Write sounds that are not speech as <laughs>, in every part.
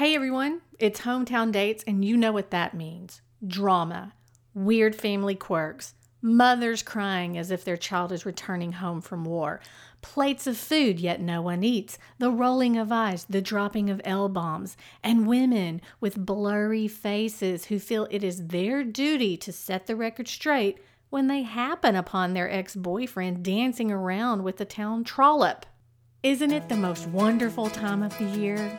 Hey everyone, it's Hometown Dates, and you know what that means. Drama, weird family quirks, mothers crying as if their child is returning home from war, plates of food yet no one eats, the rolling of eyes, the dropping of L bombs, and women with blurry faces who feel it is their duty to set the record straight when they happen upon their ex boyfriend dancing around with the town trollop. Isn't it the most wonderful time of the year?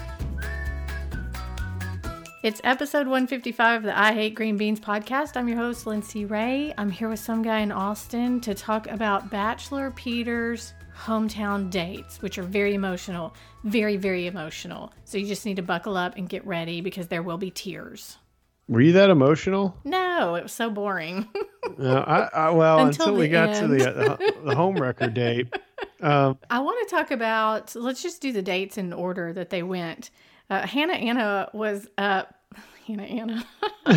It's episode 155 of the I Hate Green Beans podcast. I'm your host, Lindsay Ray. I'm here with some guy in Austin to talk about Bachelor Peter's hometown dates, which are very emotional, very, very emotional. So you just need to buckle up and get ready because there will be tears. Were you that emotional? No, it was so boring. <laughs> no, I, I, well, until, until we got end. to the, uh, the home record date. <laughs> Um, I want to talk about, let's just do the dates in order that they went. Uh, Hannah Anna was uh, <laughs> Hannah Anna. <laughs>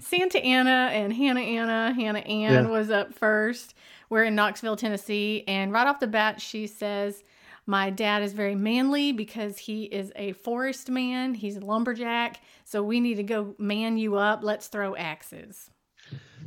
Santa Anna and Hannah Anna. Hannah Ann yeah. was up first. We're in Knoxville, Tennessee. And right off the bat, she says, My dad is very manly because he is a forest man. He's a lumberjack. So we need to go man you up. Let's throw axes.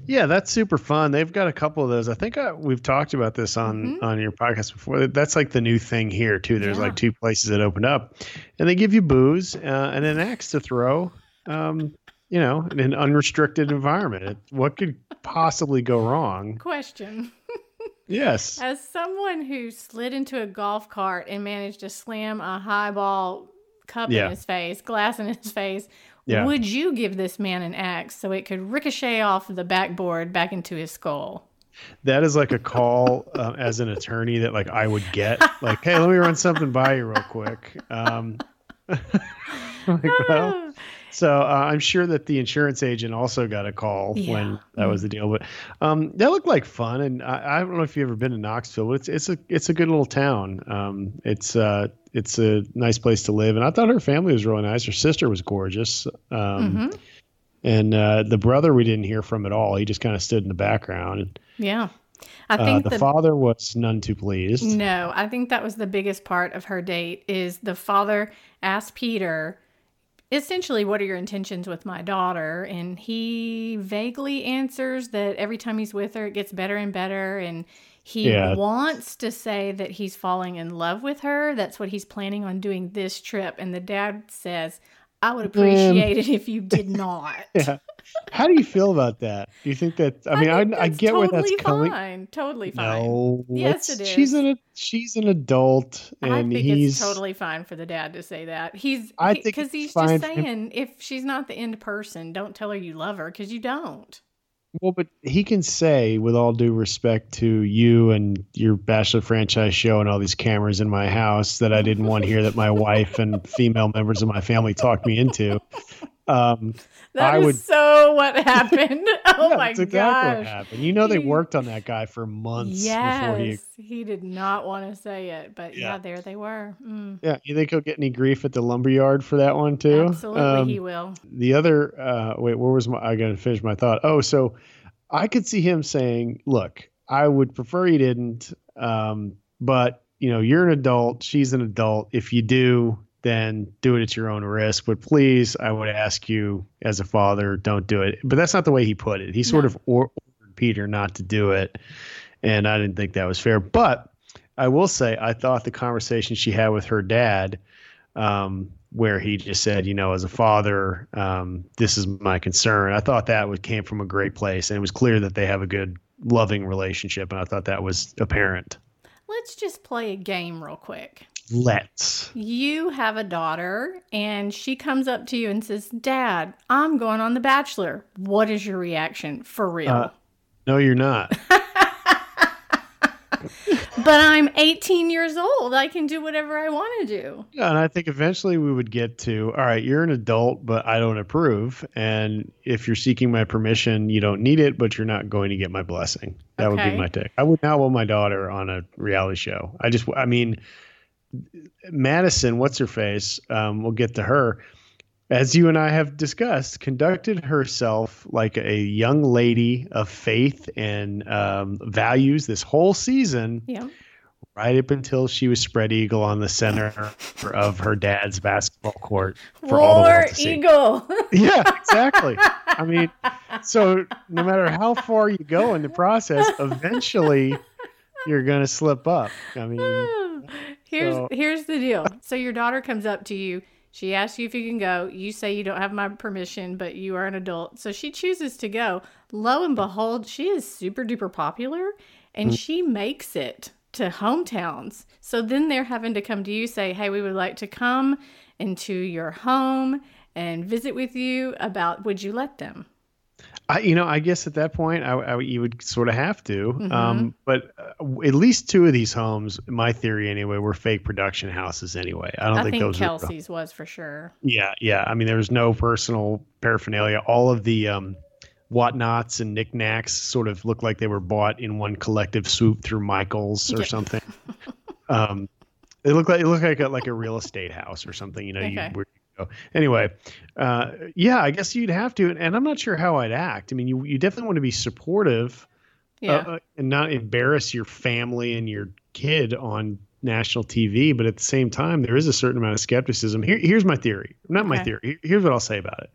Yeah, that's super fun. They've got a couple of those. I think I, we've talked about this on mm-hmm. on your podcast before. That's like the new thing here too. There's yeah. like two places that opened up, and they give you booze uh, and an axe to throw. Um, you know, in an unrestricted environment. It, what could possibly go wrong? Question. <laughs> yes. As someone who slid into a golf cart and managed to slam a highball cup yeah. in his face, glass in his face, yeah. Would you give this man an axe so it could ricochet off the backboard back into his skull? That is like a call uh, <laughs> as an attorney that like I would get. Like, hey, let me run something by you real quick. Um, <laughs> like, well, so uh, I'm sure that the insurance agent also got a call yeah. when that was the deal. But um, that looked like fun, and I, I, don't know if you've ever been to Knoxville, but it's it's a it's a good little town. Um, it's uh, it's a nice place to live. And I thought her family was really nice. Her sister was gorgeous. Um, mm-hmm. And uh, the brother we didn't hear from at all. He just kind of stood in the background. Yeah. I uh, think uh, the, the, father was none too pleased. No, I think that was the biggest part of her date is the father asked Peter essentially what are your intentions with my daughter and he vaguely answers that every time he's with her it gets better and better and he yeah. wants to say that he's falling in love with her. That's what he's planning on doing this trip. And the dad says, I would appreciate um, it if you did not. <laughs> Yeah. How do you feel about that? Do you think that? I mean, I, I, get totally where that's coming. Fine. Totally fine. No, yes, it is. She's an she's an adult, and I think he's it's totally fine for the dad to say that. He's I think because he's just saying if she's not the end person, don't tell her you love her because you don't. Well, but he can say, with all due respect to you and your Bachelor franchise show and all these cameras in my house, that I didn't want to hear that my wife and <laughs> female members of my family talked me into. Um, that I is would, so what <laughs> happened. <laughs> Oh yeah, my exactly gosh. What happened. You know, they worked on that guy for months yes, before he. He did not want to say it, but yeah, yeah there they were. Mm. Yeah, you think he'll get any grief at the lumberyard for that one too? Absolutely, um, he will. The other, uh, wait, where was my? I got to finish my thought. Oh, so I could see him saying, "Look, I would prefer he didn't, um, but you know, you're an adult. She's an adult. If you do, then do it at your own risk. But please, I would ask you as a father, don't do it. But that's not the way he put it. He sort no. of ordered Peter not to do it. And I didn't think that was fair. But I will say, I thought the conversation she had with her dad, um, where he just said, you know, as a father, um, this is my concern. I thought that was, came from a great place. And it was clear that they have a good, loving relationship. And I thought that was apparent. Let's just play a game real quick. Let's. You have a daughter, and she comes up to you and says, Dad, I'm going on The Bachelor. What is your reaction? For real? Uh, no, you're not. <laughs> but I'm 18 years old. I can do whatever I want to do. Yeah, and I think eventually we would get to all right, you're an adult, but I don't approve. And if you're seeking my permission, you don't need it, but you're not going to get my blessing. That would be my take. I would not want my daughter on a reality show. I just, I mean, Madison, what's her face? Um, we'll get to her. As you and I have discussed, conducted herself like a young lady of faith and um, values this whole season Yeah. right up until she was spread eagle on the center of her dad's basketball court for all the world to see. Eagle. <laughs> Yeah, exactly. I mean, so no matter how far you go in the process, eventually you're going to slip up. I mean, here's So- here's the deal. So your daughter comes up to you. She asks you if you can go. You say you don't have my permission, but you are an adult. So she chooses to go. Lo and behold, she is super duper popular and Mm-hmm. she makes it to hometowns. So then they're having to come to you say, "Hey, we would like to come into your home and visit with you about would you let them?" I, you know, I guess at that point, I, I you would sort of have to. Mm-hmm. Um, but uh, at least two of these homes, my theory anyway, were fake production houses anyway. I don't I think, think those were Kelsey's was for sure. Yeah, yeah. I mean, there was no personal paraphernalia. All of the um, whatnots and knickknacks sort of looked like they were bought in one collective swoop through Michaels or Yeah. something. um, it looked like it looked like a, like a real estate house or something. You know, Okay. you go. Anyway, uh, yeah, I guess you'd have to, and I'm not sure how I'd act. I mean, you you definitely want to be supportive Yeah. uh, uh, and not embarrass your family and your kid on national TV. But at the same time, there is a certain amount of skepticism. Here, here's my theory. Not my Okay. theory. Here's what I'll say about it.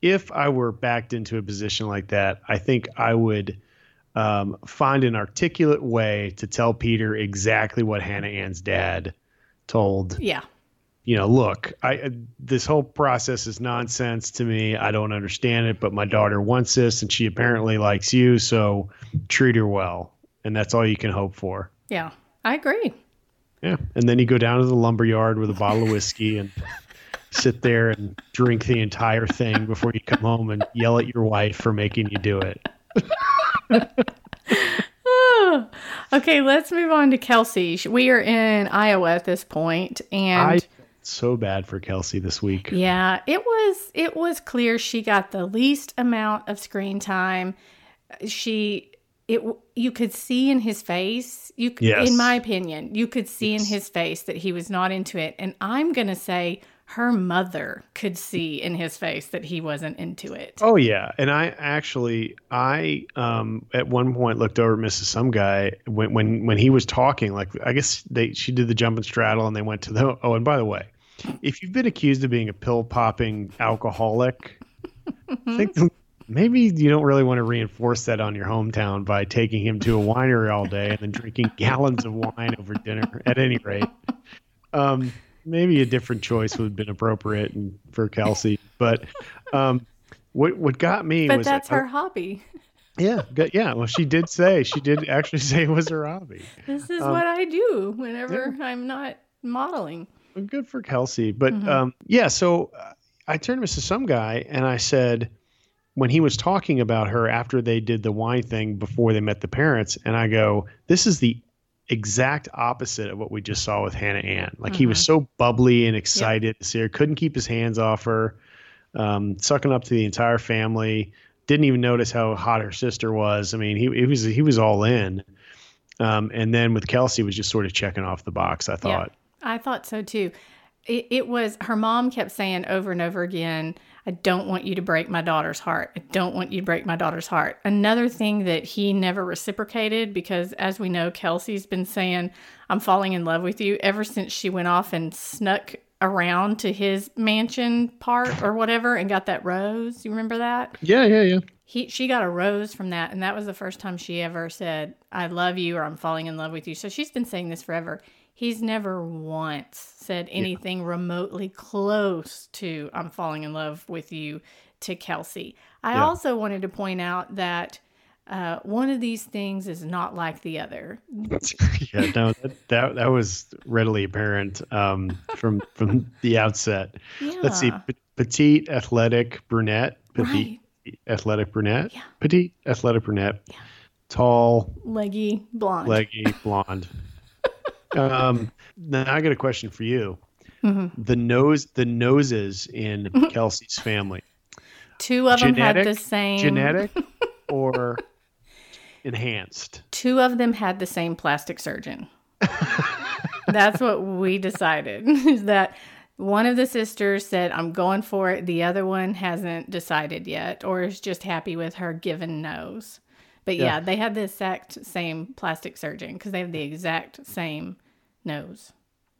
If I were backed into a position like that, I think I would um, find an articulate way to tell Peter exactly what Hannah Ann's dad told yeah. You know, look, I this whole process is nonsense to me. I don't understand it, but my daughter wants this, and she apparently likes you, so treat her well, and that's all you can hope for. Yeah. I agree. Yeah, and then you go down to the lumber yard with a bottle of whiskey and sit there and drink the entire thing before you come home and yell at your wife for making you do it. <laughs> okay, let's move on to Kelsey. We are in Iowa at this point, and so bad for Kelsey this week. yeah, it was it was clear she got the least amount of screen time. She it you could see in his face. You Yes. in my opinion, you could see in his face that he was not into it, and I'm gonna say her mother could see in his face that he wasn't into it. Oh yeah, and I actually I um at one point looked over at Mrs. Some guy when when when he was talking like I guess they she did the jump and straddle and they went to the oh and by the way, if you've been accused of being a pill popping alcoholic, I think maybe you don't really want to reinforce that on your hometown by taking him to a winery all day and then drinking gallons of wine over dinner. At any rate, um, maybe a different choice would have been appropriate and, for Kelsey. But um, what what got me But was that's I- her hobby. yeah, yeah. Well, she did say she did actually say it was her hobby. This is Um, what I do whenever I'm not modeling. Good for Kelsey. But Mhm. um, yeah, so uh, I turned to Some guy and I said, when he was talking about her after they did the wine thing before they met the parents, and I go, this is the exact opposite of what we just saw with Hannah Ann. Like he was so bubbly and excited to see her, couldn't keep his hands off her, um, sucking up to the entire family. Didn't even notice how hot her sister was. I mean, he, he was he was all in. Um, and then with Kelsey was just sort of checking off the box. I thought. I thought so too. It, it was her mom kept saying over and over again, I don't want you to break my daughter's heart. I don't want you to break my daughter's heart. Another thing that he never reciprocated because, as we know, Kelsey's been saying, I'm falling in love with you ever since she went off and snuck around to his mansion part or whatever and got that rose. You remember that? Yeah, yeah, yeah. he she got a rose from that and that was the first time she ever said i love you or i'm falling in love with you so she's been saying this forever he's never once said anything remotely close to i'm falling in love with you to kelsey i Yeah. also wanted to point out that uh, one of these things is not like the other <laughs> yeah, no, that, that that was readily apparent um, from from the outset. yeah Let's see, p- petite, athletic brunette, petite, right athletic brunette, Yeah. petite, athletic brunette. Yeah. tall, leggy, blonde. leggy, blonde. Um, now I got a question for you. Mm-hmm. The nose, the noses in Kelsey's family, Two of them had the same. genetic <laughs> or enhanced? Two of them had the same plastic surgeon. That's what we decided. <laughs> Is that one of the sisters said, "I'm going for it." The other one hasn't decided yet, or is just happy with her given nose. But yeah, Yeah. they had the exact same plastic surgeon because they have the exact same nose.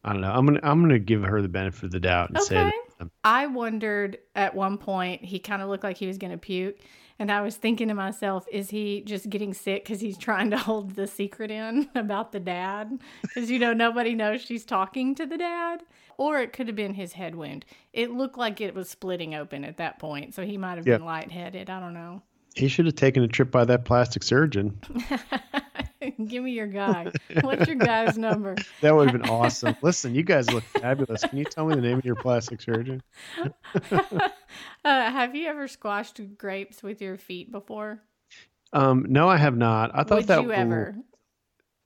I don't know. I'm gonna I'm gonna give her the benefit of the doubt and say Okay. that I wondered at one point, he kind of looked like he was going to puke. And I was thinking to myself, is he just getting sick because he's trying to hold the secret in <laughs> about the dad? Because, you know, nobody knows she's talking to the dad. Or it could have been his head wound. It looked like it was splitting open at that point. So he might have Yeah. been lightheaded. I don't know. He should have taken a trip by that plastic surgeon. <laughs> Give me your guy. What's your guy's number? <laughs> That would have been awesome. Listen, you guys look fabulous. Can you tell me the name of your plastic surgeon? <laughs> Uh, have you ever squashed grapes with your feet before? Um, no, I have not. I thought would that you ever?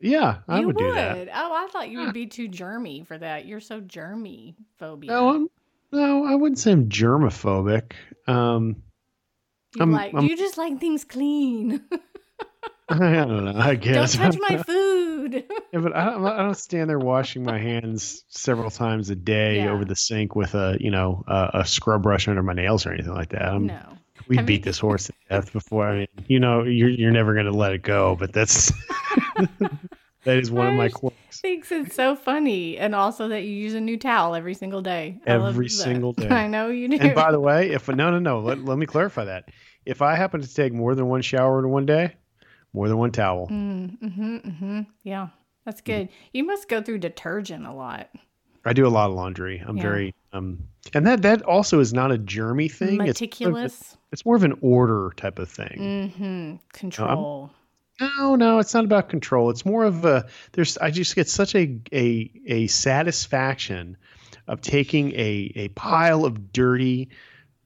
Yeah, I you would, do that. Oh, I thought you would be too germy for that. You're so germy phobia. No, I'm, no, I wouldn't say I'm germophobic. Um, you I'm- like I'm- you just like things clean. <laughs> <laughs> I don't know. I guess. Don't touch my <laughs> food. Yeah, but I don't, I don't stand there washing my hands several times a day Yeah. over the sink with a you know a, a scrub brush under my nails or anything like that. I'm, no. we beat this horse to death before. I mean, you know, you're you're never going to let it go, but that's that is one of my quirks. Thinks it's so funny, and also that you use a new towel every single day. Every single <laughs> day. I know you do. And by the way, if no no no, let, let me clarify that. If I happen to take more than one shower in one day, more than one towel. mm, hmm mm-hmm. Yeah, that's good. You must go through detergent a lot. I do a lot of laundry. I'm Yeah. very um, and that that also is not a germy thing. It's more a- Meticulous. It's more of an order type of thing. Mm-hmm. Control. No, no, it's not about control. It's more of a there's I just get such a a a satisfaction of taking a a pile of dirty,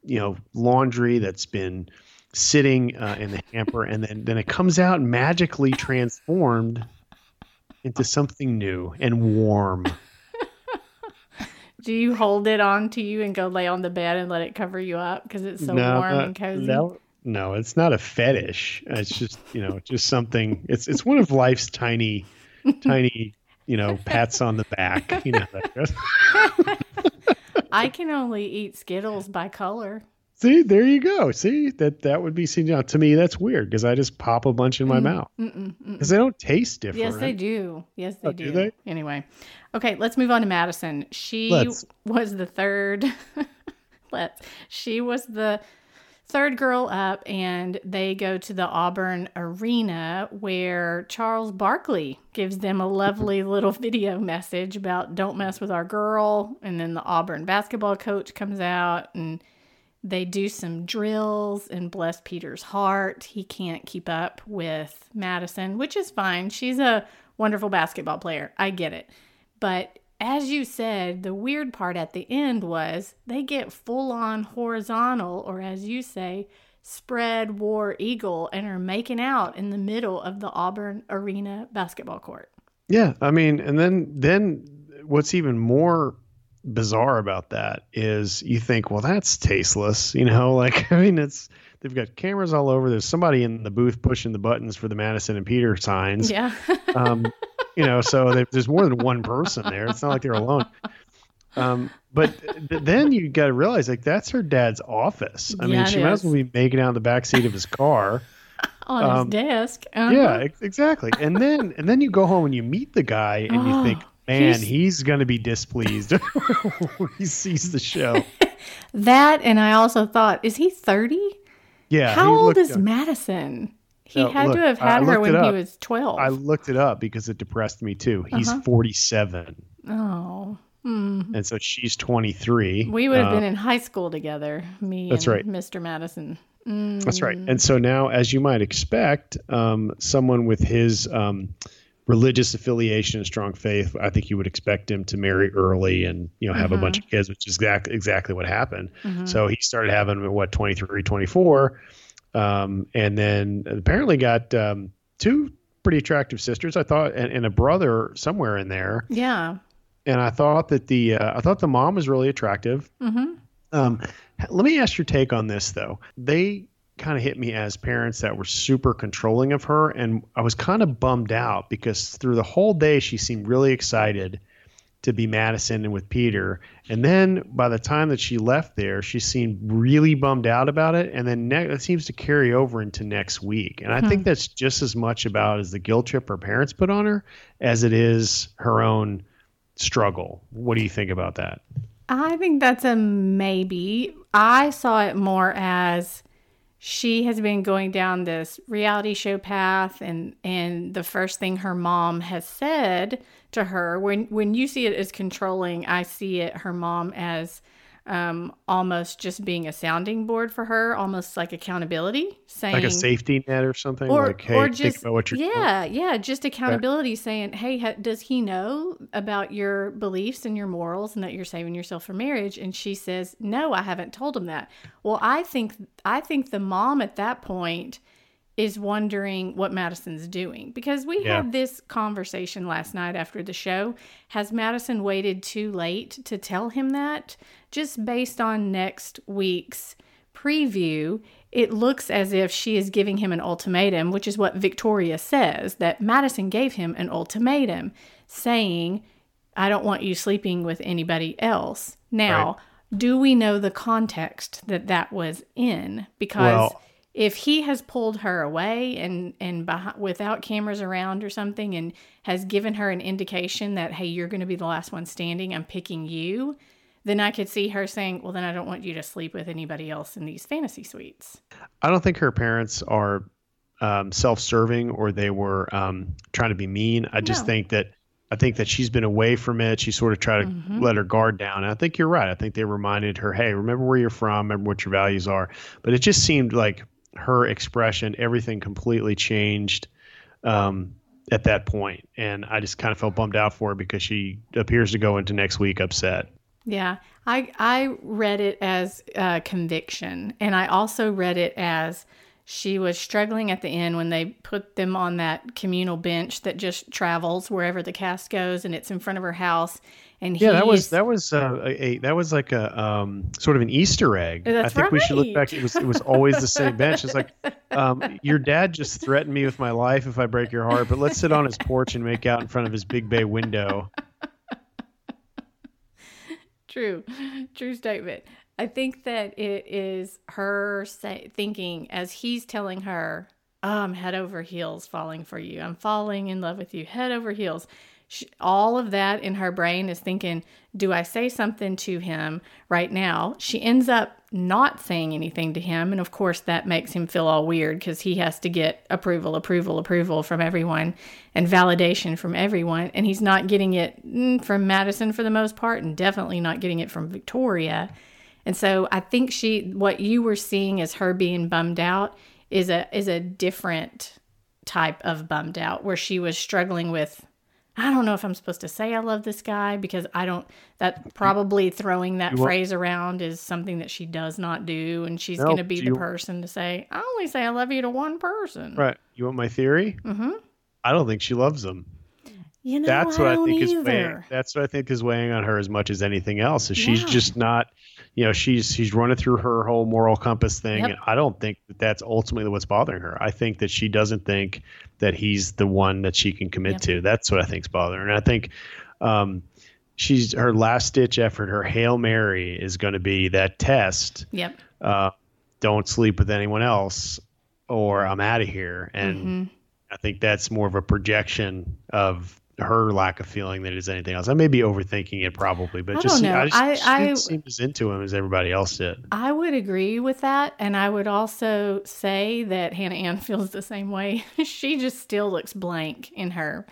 you know, laundry that's been sitting uh, in the hamper and then then it comes out magically transformed into something new and warm. Do you hold it on to you and go lay on the bed and let it cover you up because it's so no, warm uh, and cozy? No, no, it's not a fetish. It's just you know, just something. It's it's one of life's tiny, tiny, you know, pats on the back. You know. <laughs> I can only eat Skittles by color. See, there you go. See that that would be seen now to me. That's weird because I just pop a bunch in my mouth mm. because they don't taste different. Yes, they do. Yes, they Oh, do. do they? Anyway, okay, let's move on to Madison. She Let's. was the third. <laughs> let's. She was the third girl up, and they go to the Auburn Arena where Charles Barkley gives them a lovely little <laughs> video message about "Don't mess with our girl," and then the Auburn basketball coach comes out and they do some drills and bless Peter's heart. He can't keep up with Madison, which is fine. She's a wonderful basketball player. I get it. But as you said, the weird part at the end was they get full on horizontal, or as you say, spread war eagle, and are making out in the middle of the Auburn Arena basketball court. Yeah, I mean, and then then what's even more bizarre about that is you think, well, that's tasteless, you know, <laughs> like I mean, it's they've got cameras all over. There's somebody in the booth pushing the buttons for the Madison and Peter signs. Yeah. <laughs> Um, you know, so there- there's more than one person there. It's not like they're alone. Um, but th- then you got to realize, like, that's her dad's office. I mean, Yeah, it she might is. as well be making out in the back seat of his car. <laughs> on Um, his desk. Uh-huh. Yeah, ex- exactly. And then and then you go home and you meet the guy and you Oh, think, man, he's- he's, going to be displeased <laughs> when he sees the show. That, and I also thought, is he 30? Yeah. How old is young. Madison? He No, had look, to have I had her when he was 12. I looked it up because it depressed me too. He's Uh-huh. 47, oh. Hmm. and so she's 23. We would have Uh, been in high school together, me That's and right. Mr. Madison. Mm. That's right. And so now, as you might expect, um, someone with his um, religious affiliation and strong faith, I think you would expect him to marry early and you know have a bunch of kids, which is exactly exactly what happened. Mhm. So he started having at what 23, 24, um, and then apparently got um, two pretty attractive sisters. I thought, and, and a brother somewhere in there. Yeah. And I thought that the uh, I thought the mom was really attractive. Mm-hmm. Um, let me ask your take on this though. They kind of hit me as parents that were super controlling of her, and I was kind of bummed out because through the whole day she seemed really excited to be Madison and with Peter. And then by the time that she left there, she seemed really bummed out about it. And then ne- it seems to carry over into next week. And I Hmm. think that's just as much about as the guilt trip her parents put on her as it is her own struggle. What do you think about that? I think that's a maybe. I saw it more as she has been going down this reality show path and and the first thing her mom has said to her when when you see it as controlling, I see it her mom as um, almost just being a sounding board for her, almost like accountability, saying Like a safety net or something? or like, hey, or think just about what you're doing. yeah yeah just accountability saying hey ha, does he know about your beliefs and your morals and that you're saving yourself for marriage and she says no i haven't told him that well i think i think the mom at that point is wondering what madison's doing because we Yeah. had this conversation last night after the show has madison waited too late to tell him that just based on next week's preview, it looks as if she is giving him an ultimatum, which is what Victoria says that Madison gave him an ultimatum saying, I don't want you sleeping with anybody else. Now, do we know the context that that was in? Because Well- if he has pulled her away and and behind, without cameras around or something and has given her an indication that hey you're going to be the last one standing i'm picking you then i could see her saying well then i don't want you to sleep with anybody else in these fantasy suites I don't think her parents are um, self-serving or they were um, trying to be mean. I just No. think that I think that she's been away from it. She sort of tried to Mhm. let her guard down. And I think you're right. I think they reminded her, "Hey, remember where you're from. Remember what your values are." But it just seemed like her expression, everything completely changed um, at that point, and I just kind of felt bummed out for her because she appears to go into next week upset. yeah. I i read it as uh, conviction. And i also read it as she was struggling at the end when they put them on that communal bench that just travels wherever the cast goes and it's in front of her house and Yeah, that was that was uh, a, that was like a um, sort of an Easter egg. That's I think we should look back. It was it was always the same bench. It's like <laughs> um, your dad just threatened me with my life if I break your heart, but let's sit on his porch and make out in front of his big bay window. <laughs> True, true statement. I think that it is her say, thinking as he's telling her, oh, I'm head over heels falling for you. I'm falling in love with you, head over heels. She, all of that in her brain is thinking, do I say something to him right now? She ends up not saying anything to him. And of course, that makes him feel all weird because he has to get approval, approval, approval from everyone and validation from everyone. And he's not getting it mm, from Madison for the most part, and definitely not getting it from Victoria. And so I think she, what you were seeing as her being bummed out, is a is a different type of bummed out where she was struggling with I don't know if I'm supposed to say I love this guy because I don't that probably throwing that You want- phrase around is something that she does not do and she's No, going to be the you- person to say I only say I love you to one person. Right? You want my theory? Mhm. I don't think she loves him. You know, that's what I, don't think is weighing. That's what I think is weighing on her as much as anything else. Is she's Yeah. just not, you know, she's she's running through her whole moral compass thing, Yep. and I don't think that that's ultimately what's bothering her. I think that she doesn't think that he's the one that she can commit Yep. to. That's what I think's bothering her. And I think. Um, She's her last ditch effort, her Hail Mary is going to be that test. Yep. Uh, don't sleep with anyone else, or I'm out of here. And Mhm. I think that's more of a projection of her lack of feeling than it is anything else. I may be overthinking it probably, but I just, know. I just I- she I- didn't seem as into him as everybody else did. I would agree with that. And I would also say that Hannah Ann feels the same way. <laughs> she just still looks blank in her.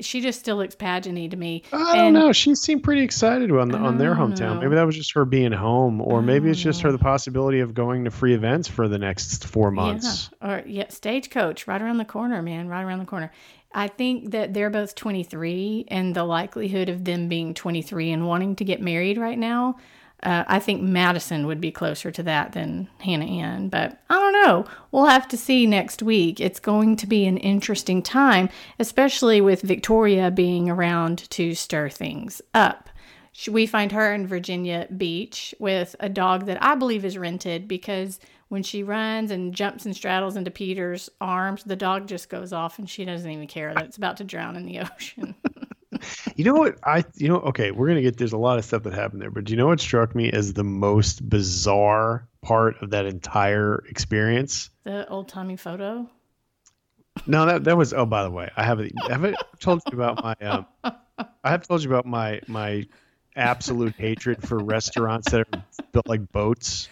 She just still looks pageanty to me. I don't And- know. She seemed pretty excited on the, on their hometown. know. Maybe that was just her being home, or maybe it's just her the possibility of going to free events for the next four months. Yeah. Or yeah, stagecoach right around the corner, man, right around the corner. I think that they're both 23 and the likelihood of them being 23 and wanting to get married right now Uh, I think Madison would be closer to that than Hannah Ann, but I don't know. We'll have to see next week. It's going to be an interesting time, especially with Victoria being around to stir things up. We find her in Virginia Beach with a dog that I believe is rented because when she runs and jumps and straddles into Peter's arms, the dog just goes off and she doesn't even care that it's about to drown in the <laughs> ocean. you know what? I you know okay we're gonna get there's a lot of stuff that happened there but do you know what struck me as the most bizarre part of that entire experience? The old timey photo? No that that was oh by the way I haven't have I told you about my um I have told you about my my absolute hatred for restaurants that are built like boats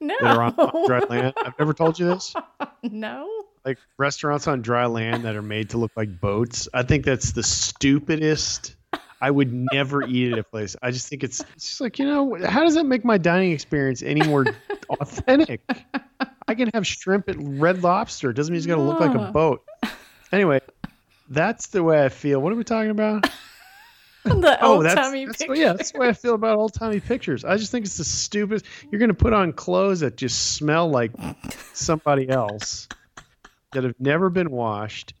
no that are on dry land I've never told you this <laughs> no like restaurants on dry land that are made to look like boats. I think that's the stupidest. I would never eat at a place. I just think it's, it's just like, you know, how does that make my dining experience any more <laughs> authentic? I can have shrimp at Red Lobster. It doesn't mean it's going to look like a boat. Anyway, that's the way I feel. What are we talking about? <laughs> the oh, old timey pictures. Yeah, that's the way I feel about old timey pictures. I just think it's the stupidest. You're going to put on clothes that just smell like somebody else that have never been washed,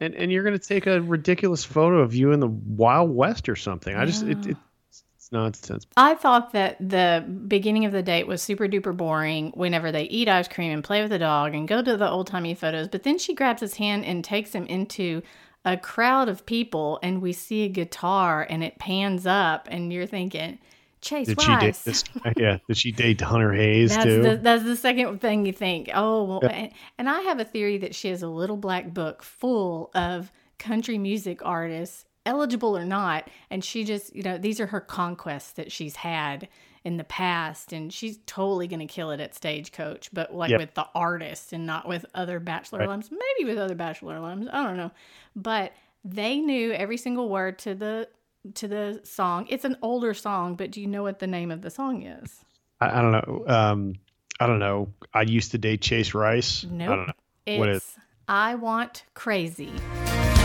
and and you're going to take a ridiculous photo of you in the Wild West or something. I just it, it it's nonsense. I thought that the beginning of the date was super duper boring. Whenever they eat ice cream and play with the dog and go to the old timey photos, but then she grabs his hand and takes him into a crowd of people, and we see a guitar, and it pans up, and you're thinking Chase did she date? <laughs> Yeah, did she date Hunter Hayes that's too? The, that's the second thing you think. Oh, well, yeah. and, and I have a theory that she has a little black book full of country music artists, eligible or not, and she just, you know, these are her conquests that she's had in the past, and she's totally going to kill it at Stagecoach, but like yep. with the artists and not with other Bachelor right. alums, maybe with other Bachelor alums, I don't know, but they knew every single word to the to the song. It's an older song, but do you know what the name of the song is? I, I don't know. Um, I don't know. I used to date Chase Rice. No, nope. I don't know. It's what is? I Want Crazy.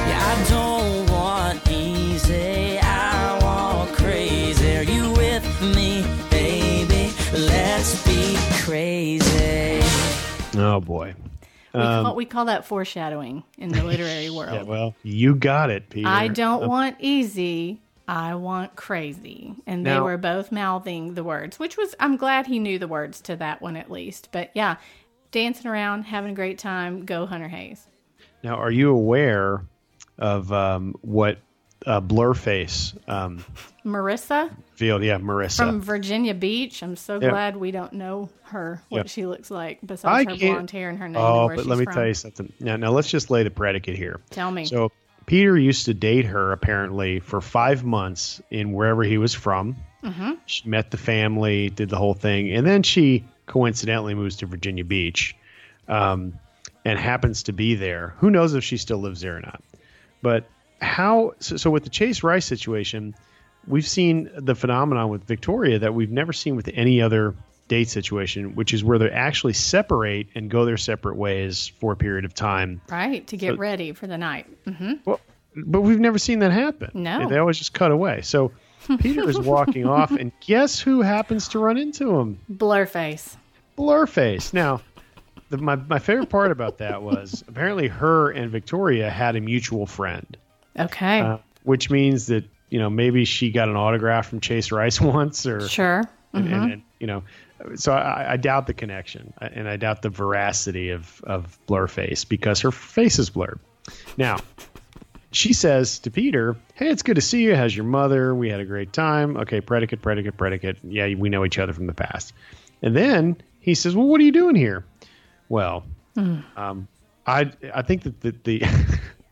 Yeah, I don't want easy. I want crazy. Are you with me, baby? Let's be crazy. Oh boy. We, um, call, we call that foreshadowing in the literary <laughs> world. Yeah, well, you got it, Peter. I don't um, want easy. I want crazy. And now, they were both mouthing the words, which was, I'm glad he knew the words to that one at least. But yeah, dancing around, having a great time. Go Hunter Hayes. Now, are you aware of um, what uh, Blurface. Um, Marissa? Field, yeah, Marissa. From Virginia Beach. I'm so yep. glad we don't know her, what yep. she looks like, besides I her blonde hair and her name. Oh, but let me from. tell you something. Now, now, let's just lay the predicate here. Tell me. So, Peter used to date her apparently for five months in wherever he was from. Mm-hmm. She met the family, did the whole thing, and then she coincidentally moves to Virginia Beach, um, and happens to be there. Who knows if she still lives there or not? But how? So, so with the Chase Rice situation, we've seen the phenomenon with Victoria that we've never seen with any other date situation, which is where they actually separate and go their separate ways for a period of time. Right, to get so, ready for the night. Mm-hmm. Well, but we've never seen that happen. No. They always just cut away. So <laughs> Peter is walking off, and guess who happens to run into him? Blurface. Blurface. Now, the, my, my favorite part about that was apparently her and Victoria had a mutual friend. Okay. Uh, which means that, you know, maybe she got an autograph from Chase Rice <laughs> once or. Sure. Mm-hmm. And, and, and, you know, so I, I, doubt the connection and I doubt the veracity of, of Blurface because her face is blurred. Now, she says to Peter, Hey, it's good to see you. How's your mother? We had a great time. Okay, predicate, predicate, predicate. Yeah, we know each other from the past. And then he says, Well, what are you doing here? Well, mm. um, I I think that the, the <laughs>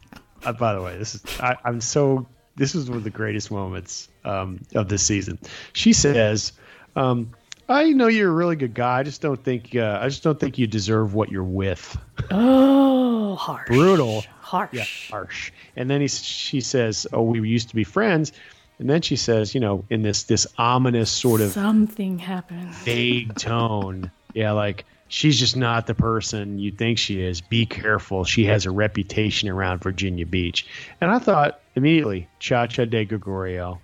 uh, by the way, this is I, am so this is one of the greatest moments um, of this season. She says, um, I know you're a really good guy. I just don't think uh, I just don't think you deserve what you're with. Oh, harsh. Brutal. Harsh. Yeah, harsh. And then he, she says, "Oh, we used to be friends." And then she says, you know, in this this ominous sort of something happened, vague tone. yeah, like she's just not the person you think she is. Be careful. She has a reputation around Virginia Beach. And I thought immediately, Cha Cha DiGregorio.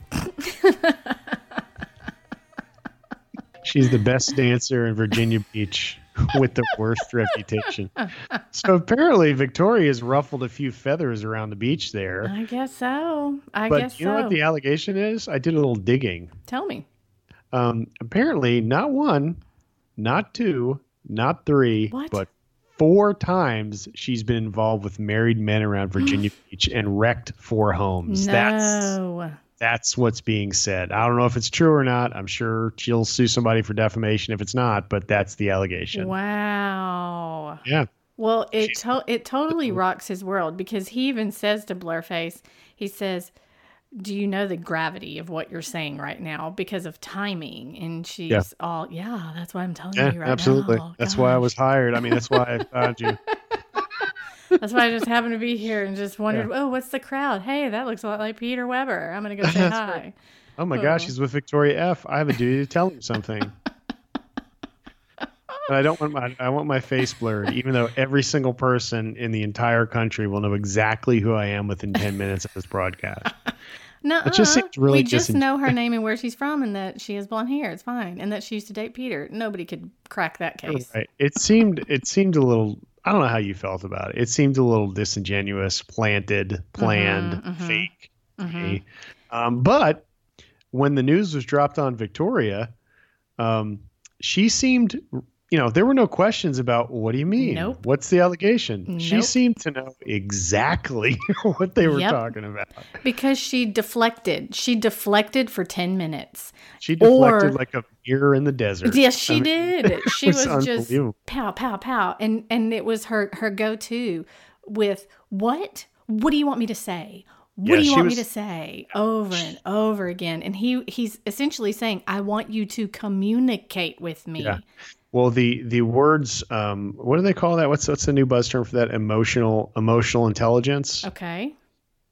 She's the best dancer in Virginia Beach with the worst reputation. So apparently Victoria's ruffled a few feathers around the beach there. I guess so. I but guess you know so. what the allegation is? I did a little digging. Tell me. Um, apparently, not one, not two, not three, What? but four times she's been involved with married men around Virginia <gasps> Beach and wrecked four homes. That's No. that's what's being said. I don't know if it's true or not. I'm sure she'll sue somebody for defamation if it's not, but that's the allegation. Wow. Yeah. Well, it to- it totally <laughs> rocks his world because he even says to Blurface, he says, "Do you know the gravity of what you're saying right now because of timing?" And she's Yeah. all, "Yeah, that's what I'm telling Yeah, you right absolutely. now." That's why I was hired. I mean, that's why I <laughs> found you. That's why I just happened to be here and just wondered, "Oh, what's the crowd? Hey, that looks a lot like Peter Weber. I'm gonna go <laughs> say hi." right. Oh my gosh, Oh. he's with Victoria F. I have a duty to tell him something. <laughs> But I don't want my I want my face blurred, even though every single person in the entire country will know exactly who I am within ten minutes of this broadcast. <laughs> No, It just seems really we just know her name and where she's from, and that she has blonde hair. It's fine, and that she used to date Peter. Nobody could crack that case. Right. It seemed it seemed a little I don't know how you felt about it. It seemed a little disingenuous, planted, planned, mhm. fake. Mhm. Um, but when the news was dropped on Victoria, um, she seemed, you know, there were no questions about what do you mean? Nope. What's the allegation? She seemed to know exactly <laughs> what they were Yep. talking about. Because she deflected. She deflected for 10 minutes. She deflected Or- like a mirror in the desert. Yes, she I mean, did. <laughs> She was was, just pow, pow, pow. And and it was her her go-to with what? What do you want me to say? What Yeah, do you want was- me to say? Over and over again. And he he's essentially saying, I want you to communicate with me. Yeah. Well, the the words, um, what do they call that? What's what's the new buzz term for that? Emotional emotional intelligence. Okay.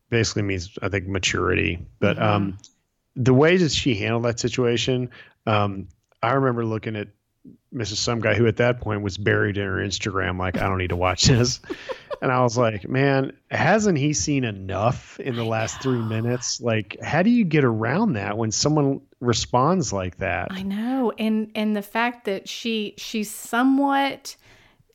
basically means I think maturity. But Mhm. um, the way that she handled that situation, um, I remember looking at Mrs. Some guy who at that point was buried in her Instagram, like I don't need to watch this, <laughs> and I was like, man, hasn't he seen enough in the last three minutes? Like, how do you get around that when someone responds like that? I know, and and the fact that she she somewhat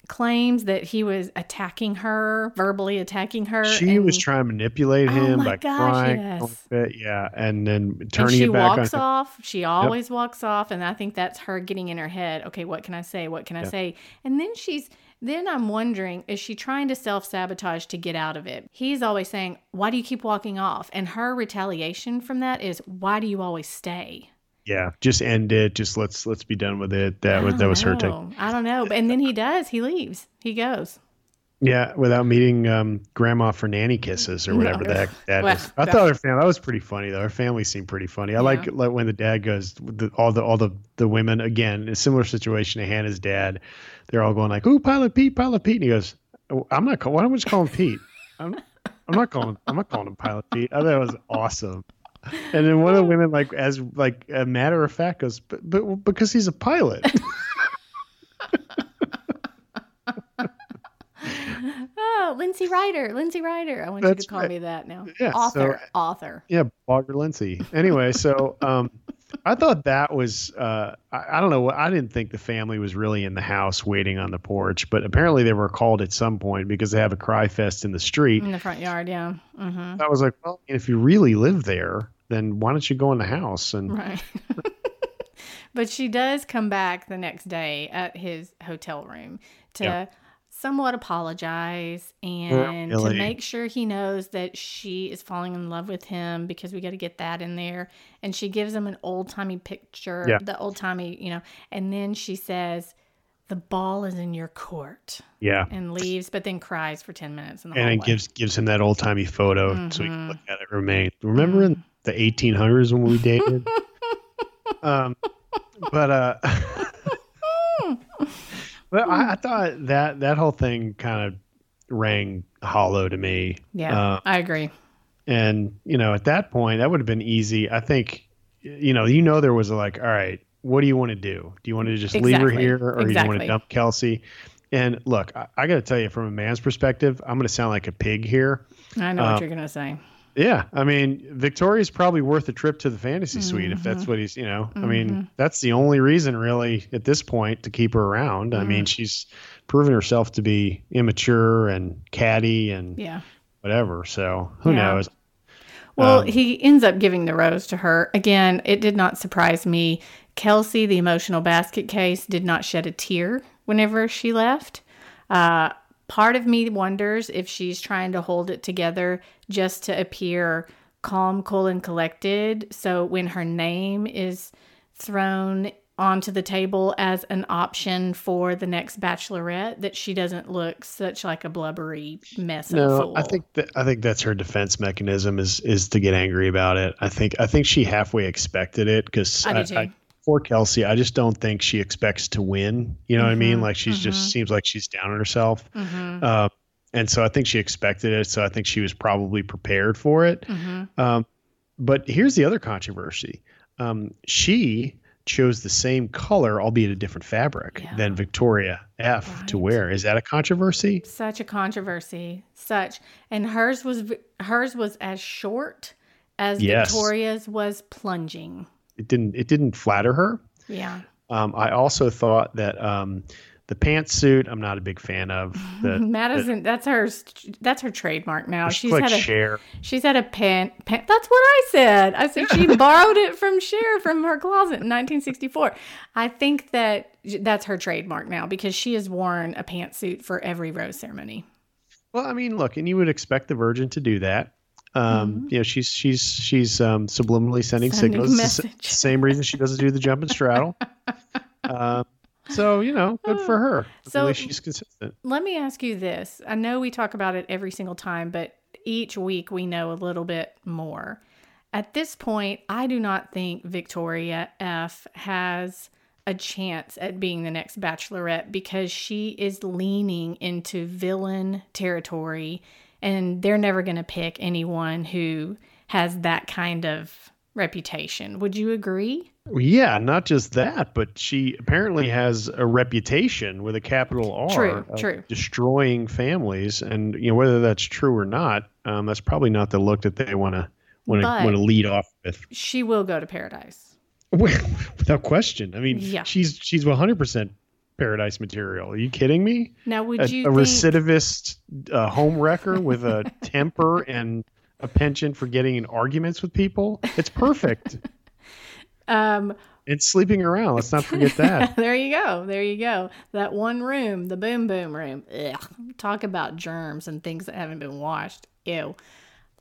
claims that he was attacking her, verbally attacking her. She was trying to manipulate Oh him my by gosh, crying, yes. bit, yeah, and then and turning she it back walks on. him. off. She always walks off, and I think that's her getting in her head. Okay, what can I say? What can I say? And then she's. Then I'm wondering, is she trying to self sabotage to get out of it? He's always saying, "Why do you keep walking off?" And her retaliation from that is, "Why do you always stay?" Yeah, just end it. Just let's let's be done with it. That was that was her take. I don't know, and then he does. He leaves. He goes. Yeah, without meeting um, grandma for nanny kisses or <laughs> whatever No. the heck that Well, is. I that- thought her family that was pretty funny though. Her family seemed pretty funny. I like like when the dad goes the, all the all the the women again a similar situation to Hannah's dad. They're all going like, "Ooh, Pilot Pete, Pilot Pete," and he goes, "Oh, "I'm not. Call, why don't we just call him Pete? I'm, I'm not calling. I'm not calling him Pilot Pete." I thought it was awesome. And then one of the women, like as like a matter of fact, goes, "But, but because he's a pilot." <laughs> Oh, Lindsay Ryder, Lindsay Ryder. I want you to call right. me that now. Yeah, so- author, author. Yeah, Blogger Lindsay. Anyway, so um, I thought that was uh, I, I don't know. I didn't think the family was really in the house waiting on the porch, but apparently they were called at some point because they have a cry fest in the street. In the front yard, yeah. hmm I was like, well, if you really live there, then why don't you go in the house? And Right. <laughs> but she does come back the next day at his hotel room to Yeah. Somewhat apologize and to make sure he knows that she is falling in love with him because we got to get that in there. And she gives him an old timey picture, Yeah. the old timey, you know, and then she says, the ball is in your court yeah, and leaves, but then cries for 10 minutes in the and hallway. it gives gives him that old timey photo so he can look at it. Remain. Remember in the 1800s when we dated? <laughs> um, but uh, <laughs> but I, I thought that that whole thing kind of rang hollow to me. yeah, Uh, I agree. and you know, at that point, that would have been easy. I think, you know, you know, there was a like, all right, what do you want to do? Do you want to just leave her here, or do you want to dump Kelsey? And look, I, I got to tell you, from a man's perspective, I'm going to sound like a pig here. I know um, what you're going to say. Yeah, I mean, Victoria's probably worth a trip to the fantasy suite if Mm-hmm. that's what he's, you know. I mean, that's the only reason really at this point to keep her around. I Mm-hmm. mean, she's proven herself to be immature and catty and Yeah. whatever. So who Yeah. knows? Well, Um, he ends up giving the rose to her. Again, it did not surprise me. Kelsey, the emotional basket case, did not shed a tear whenever she left. Uh, part of me wonders if she's trying to hold it together just to appear calm, cool, and collected. So when her name is thrown onto the table as an option for the next bachelorette, that she doesn't look such like a blubbery mess. No. I think that I think that's her defense mechanism is is to get angry about it. I think I think she halfway expected it because I do too. For Kelsey, I just don't think she expects to win. You know what I mean? Mm-hmm, Like she's just seems like she's down on herself. Uh, and so I think she expected it. So I think she was probably prepared for it. Mm-hmm. Um, but here's the other controversy. Um, she chose the same color, albeit a different fabric, Yeah. than Victoria F to wear. Is that a controversy? such a controversy such and hers was hers was as short as Yes. victoria's was plunging It didn't. It didn't flatter her. yeah Um, I also thought that um, the pantsuit. I'm not a big fan of. <laughs> The, madison that's her that's her trademark now she's like had a Cher. she's had a pant, pant that's what i said i said she <laughs> borrowed it from Cher from her closet in 1964 i think that that's her trademark now because she has worn a pantsuit for every rose ceremony Well, I mean, look, and you would expect the Virgin to do that. Um, You know, she's she's she's um, subliminally sending, Mm-hmm. Sending signals. It's the s- same reason she doesn't do the jump and straddle. <laughs> um, so you know, good for her. So- At least she's consistent. Let me ask you this. I know we talk about it every single time, but each week we know a little bit more. At this point, I do not think Victoria F has a chance at being the next bachelorette because she is leaning into villain territory and they're never going to pick anyone who has that kind of reputation. Would you agree? Yeah, not just that, but she apparently has a reputation with a capital R True, of true. destroying families, and you know whether that's true or not, um, that's probably not the look that they want to want to want to lead off with. She will go to paradise. <laughs> Without question. I mean, Yeah. she's she's 100% paradise material. Are you kidding me? Now, would A, you a think recidivist uh, home wrecker with a <laughs> temper and a penchant for getting in arguments with people. It's perfect. <laughs> um it's sleeping around. Let's not forget that. <laughs> there you go. There you go. That one room, the boom boom room. Ugh. Talk about germs and things that haven't been washed. Ew.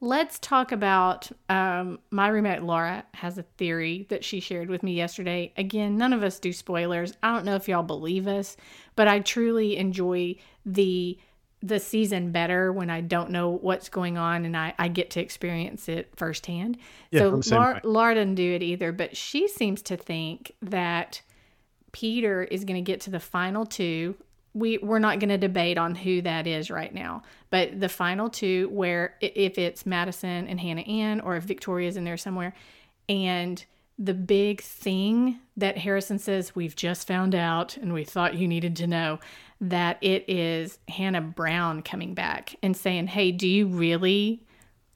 Let's talk about um, my roommate Laura has a theory that she shared with me yesterday. Again, none of us do spoilers. I don't know if y'all believe us, but I truly enjoy the the season better when I don't know what's going on and I, I get to experience it firsthand. Yeah, so Laura. Laura doesn't do it either, but she seems to think that Peter is going to get to the final two. We we're not going to debate on who that is right now, but the final two, where if it's Madison and Hannah Ann, or if Victoria's in there somewhere, and the big thing that Harrison says we've just found out, and we thought you needed to know that it is Hannah Brown coming back and saying, "Hey, do you really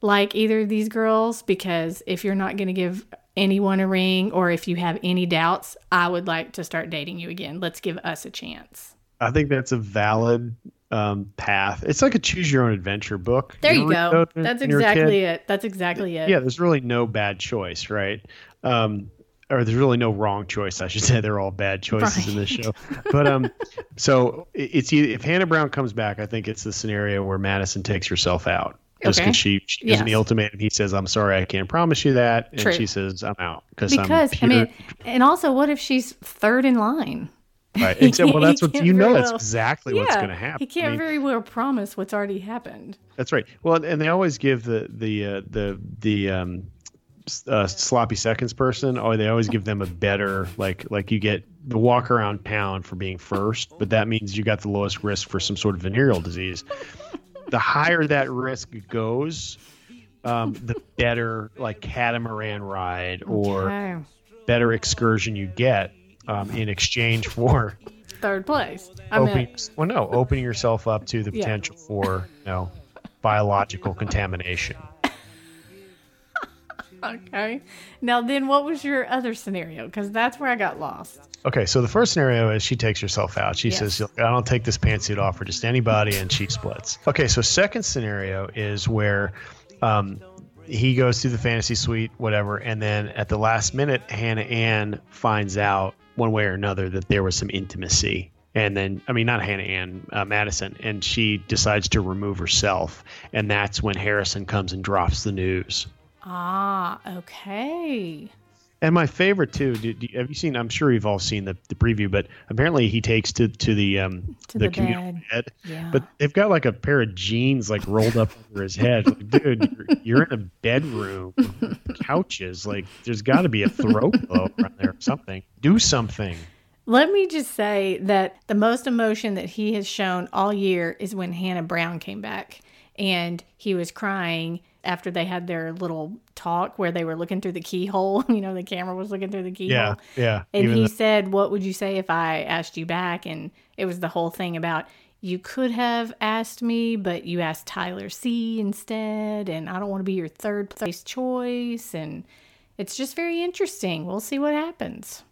like either of these girls because if you're not going to give anyone a ring or if you have any doubts, I would like to start dating you again. Let's give us a chance. I think that's a valid um, path. It's like a choose your own adventure book. There you read go. That's you were a kid? exactly it. That's exactly it. Yeah, there's really no bad choice, right? Um, or there's really no wrong choice. I should say they're all bad choices in this show. But um, <laughs> so it's either, if Hannah Brown comes back, I think it's the scenario where Madison takes herself out. Just Okay. because she, she gives him the Yes. ultimatum, he says, "I'm sorry, I can't promise you that," and True. she says, "I'm out because I'm Because I mean, and also, what if she's third in line? Right." <laughs> And so, well, that's what you know. That's well- exactly what's going to happen. He can't mean, very well promise what's already happened. That's right. Well, and they always give the the uh, the the um, uh, sloppy seconds person. Oh, they always give them a better like like you get the walk around pound for being first, but that means you got the lowest risk for some sort of venereal disease. <laughs> The higher that risk goes, um, the better like catamaran ride or Okay. better excursion you get um, in exchange for Third place. I opening, mean, well, no, opening yourself up to the Yeah. potential for you know biological contamination. <laughs> Okay. Now, then, what was your other scenario? Because that's where I got lost. Okay, so the first scenario is she takes herself out. She Yes. says, "I don't take this pantsuit off for just anybody," and she splits. Okay, so second scenario is where um, he goes through the fantasy suite, whatever, and then at the last minute, Hannah Ann finds out one way or another that there was some intimacy. And then, I mean, not Hannah Ann, uh, Madison, and she decides to remove herself. And that's when Harrison comes and drops the news. Ah, okay. And my favorite too. Do, do, have you seen? I'm sure you've all seen the, the preview, but apparently he takes to to the um To the communal bed. bed. Yeah. But they've got like a pair of jeans like rolled up over his head. Like, dude, you're, you're in a bedroom, couches. Like, there's got to be a throw pillow around there or something. Do something. Let me just say that the most emotion that he has shown all year is when Hannah Brown came back and he was crying after they had their little talk where they were looking through the keyhole. <laughs> You know, the camera was looking through the keyhole. Yeah, yeah. And he the- said, What would you say if I asked you back? And it was the whole thing about you could have asked me, but you asked Tyler C instead. And I don't want to be your third place choice. And it's just very interesting. We'll see what happens.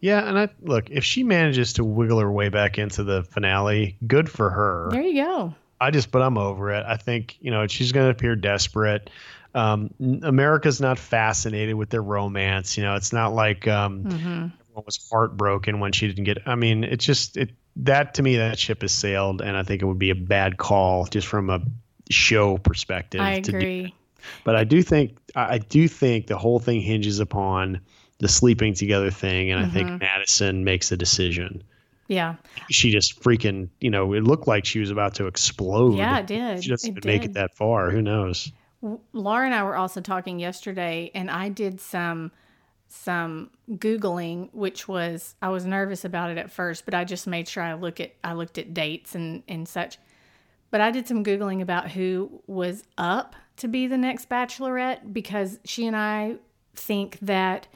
yeah, and I look if she manages to wiggle her way back into the finale, good for her. There you go. I just, but I'm over it. I think you know she's going to appear desperate. Um, America's not fascinated with their romance. You know, it's not like um, everyone was heartbroken when she didn't get. I mean, it's just it that to me that ship has sailed, and I think it would be a bad call just from a show perspective. I to do- agree. but I do think I I do think the whole thing hinges upon the sleeping together thing, and I Mm-hmm. think Madison makes a decision. Yeah. She just freaking, you know, it looked like she was about to explode. Yeah, it did. She doesn't It even make did. it that far. Who knows? Laura and I were also talking yesterday, and I did some some googling, which was I was nervous about it at first, but I just made sure I look at I looked at dates and and such. But I did some googling about who was up to be the next Bachelorette because she and I think that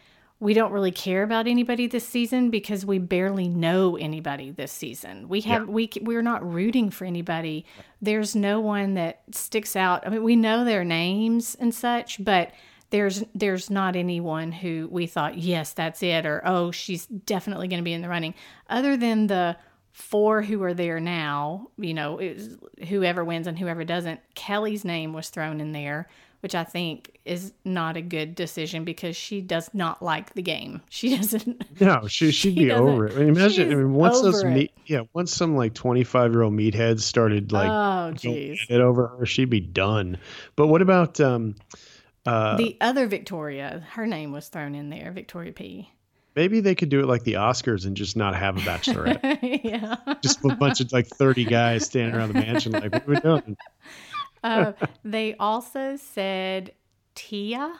we don't really care about anybody this season because we barely know anybody this season. We have we we're not rooting for anybody. There's no one that sticks out. I mean, we know their names and such, but there's there's not anyone who we thought, yes, that's it, or oh, she's definitely going to be in the running. Other than the four who are there now, you know, whoever wins and whoever doesn't. Kelly's name was thrown in there, which I think is not a good decision because she does not like the game. <laughs> She doesn't. No, she she'd She be over it. I mean, imagine I mean, once those meat, yeah, once some like twenty five year old meatheads started like oh, jeez. it over her, she'd be done. But what about um, uh, The other Victoria, her name was thrown in there, Victoria P. maybe they could do it like the Oscars and just not have a bachelorette, <laughs> yeah. just a bunch of like thirty guys standing around the mansion like, what are we doing? <laughs> Uh, <laughs> they also said Tia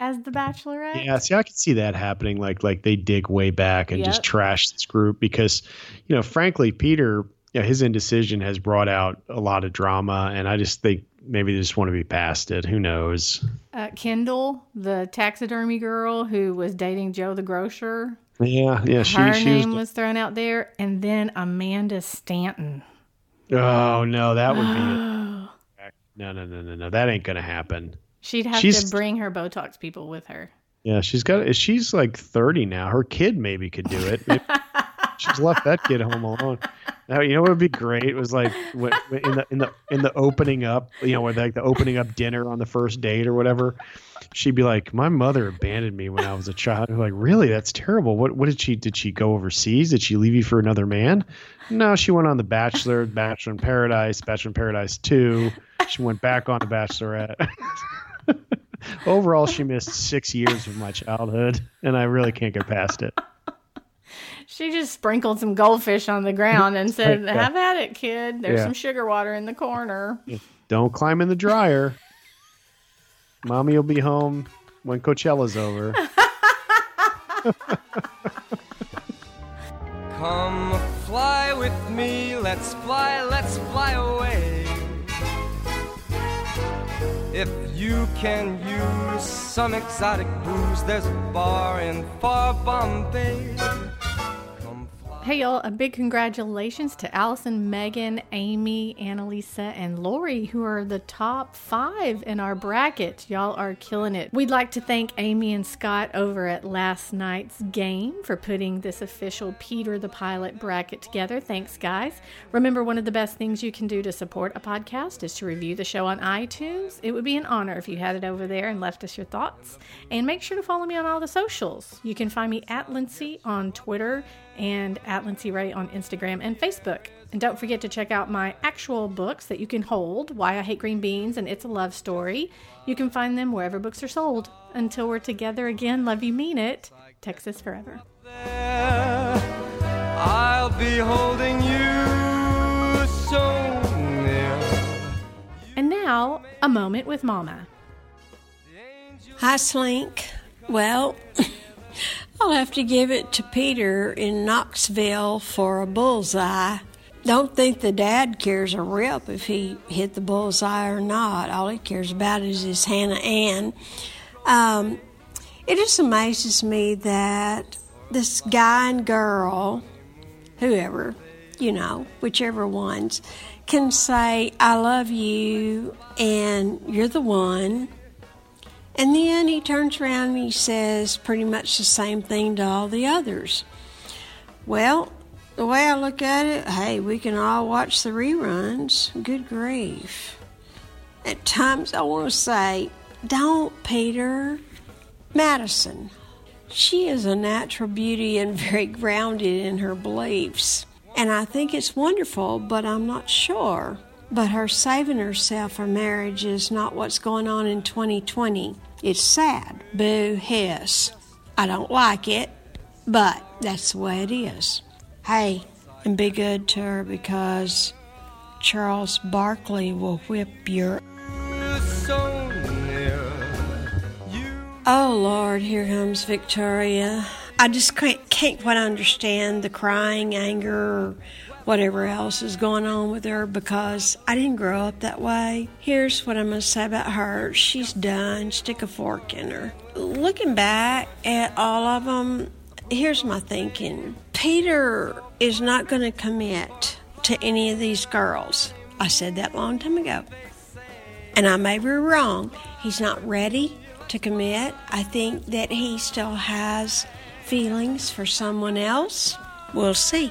as the Bachelorette. Yeah, see, I could see that happening. Like, like they dig way back and just trash this group because, you know, frankly, Peter, you know, his indecision has brought out a lot of drama, and I just think maybe they just want to be past it. Who knows? Uh, Kendall, the taxidermy girl who was dating Joe the grocer, Yeah, yeah. She, her she name was. was thrown out there, and then Amanda Stanton. Oh no, that would be. <gasps> No, no, no, no, no. That ain't gonna happen. She'd have She's- to bring her Botox people with her. Yeah, she's got. She's like thirty now. Her kid maybe could do it. <laughs> She's left that kid home alone. Now, you know what would be great It was like when, when- in the in the in the opening up, you know, where like the opening up dinner on the first date or whatever. She'd be like, "My mother abandoned me when I was a child." I'm like, really? That's terrible. What what did she did she go overseas? Did she leave you for another man? No, she went on The Bachelor, Bachelor in Paradise, Bachelor in Paradise Two. She went back on The Bachelorette. <laughs> Overall, she missed six years of my childhood, and I really can't get past it. She just sprinkled some goldfish on the ground and <laughs> said, Yeah. "Have at it, kid. There's Yeah. some sugar water in the corner." Don't climb in the dryer. Mommy will be home when Coachella's over. <laughs> Come fly with me, let's fly, let's fly away. If you can use some exotic booze, there's a bar in far Bombay. Hey, y'all, a big congratulations to Allison, Megan, Amy, Annalisa, and Lori, who are the top five in our bracket. Y'all are killing it. We'd like to thank Amy and Scott over at last night's game for putting this official Peter the Pilot bracket together. Thanks, guys. Remember, one of the best things you can do to support a podcast is to review the show on iTunes. It would be an honor if you had it over there and left us your thoughts. And make sure to follow me on all the socials. You can find me at Lindsay on Twitter and at Lindsay Ray on Instagram and Facebook. And don't forget to check out my actual books that you can hold Why I Hate Green Beans and It's a Love Story. You can find them wherever books are sold. Until we're together again, love you, mean it. Texas forever. I'll be holding you so near. And now, a moment with Mama. Hi, Slink. Well, <laughs> I'll have to give it to Peter in Knoxville for a bullseye. Don't think the dad cares a rip if he hit the bullseye or not. All he cares about is his Hannah Ann. Um, it just amazes me that this guy and girl, whoever, you know, whichever ones, can say, I love you and you're the one. And then he turns around and he says pretty much the same thing to all the others. Well, the way I look at it, hey, we can all watch the reruns. Good grief. At times I want to say, don't, Peter. Madison. She is a natural beauty and <laughs> very grounded in her beliefs. And I think it's wonderful, but I'm not sure. But her saving herself for marriage is not what's going on in 2020. It's sad. Boo, hiss. I don't like it, but that's the way it is. Hey, and be good to her because Charles Barkley will whip your. So. You Oh Lord, here comes Victoria. I just can't, can't quite understand the crying, anger, whatever else is going on with her because I didn't grow up that way. Here's what I'm going to say about her she's done. Stick a fork in her. Looking back at all of them, here's my thinking Peter is not going to commit to any of these girls. I said that long time ago. And I may be wrong. He's not ready to commit. I think that he still has feelings for someone else. We'll see.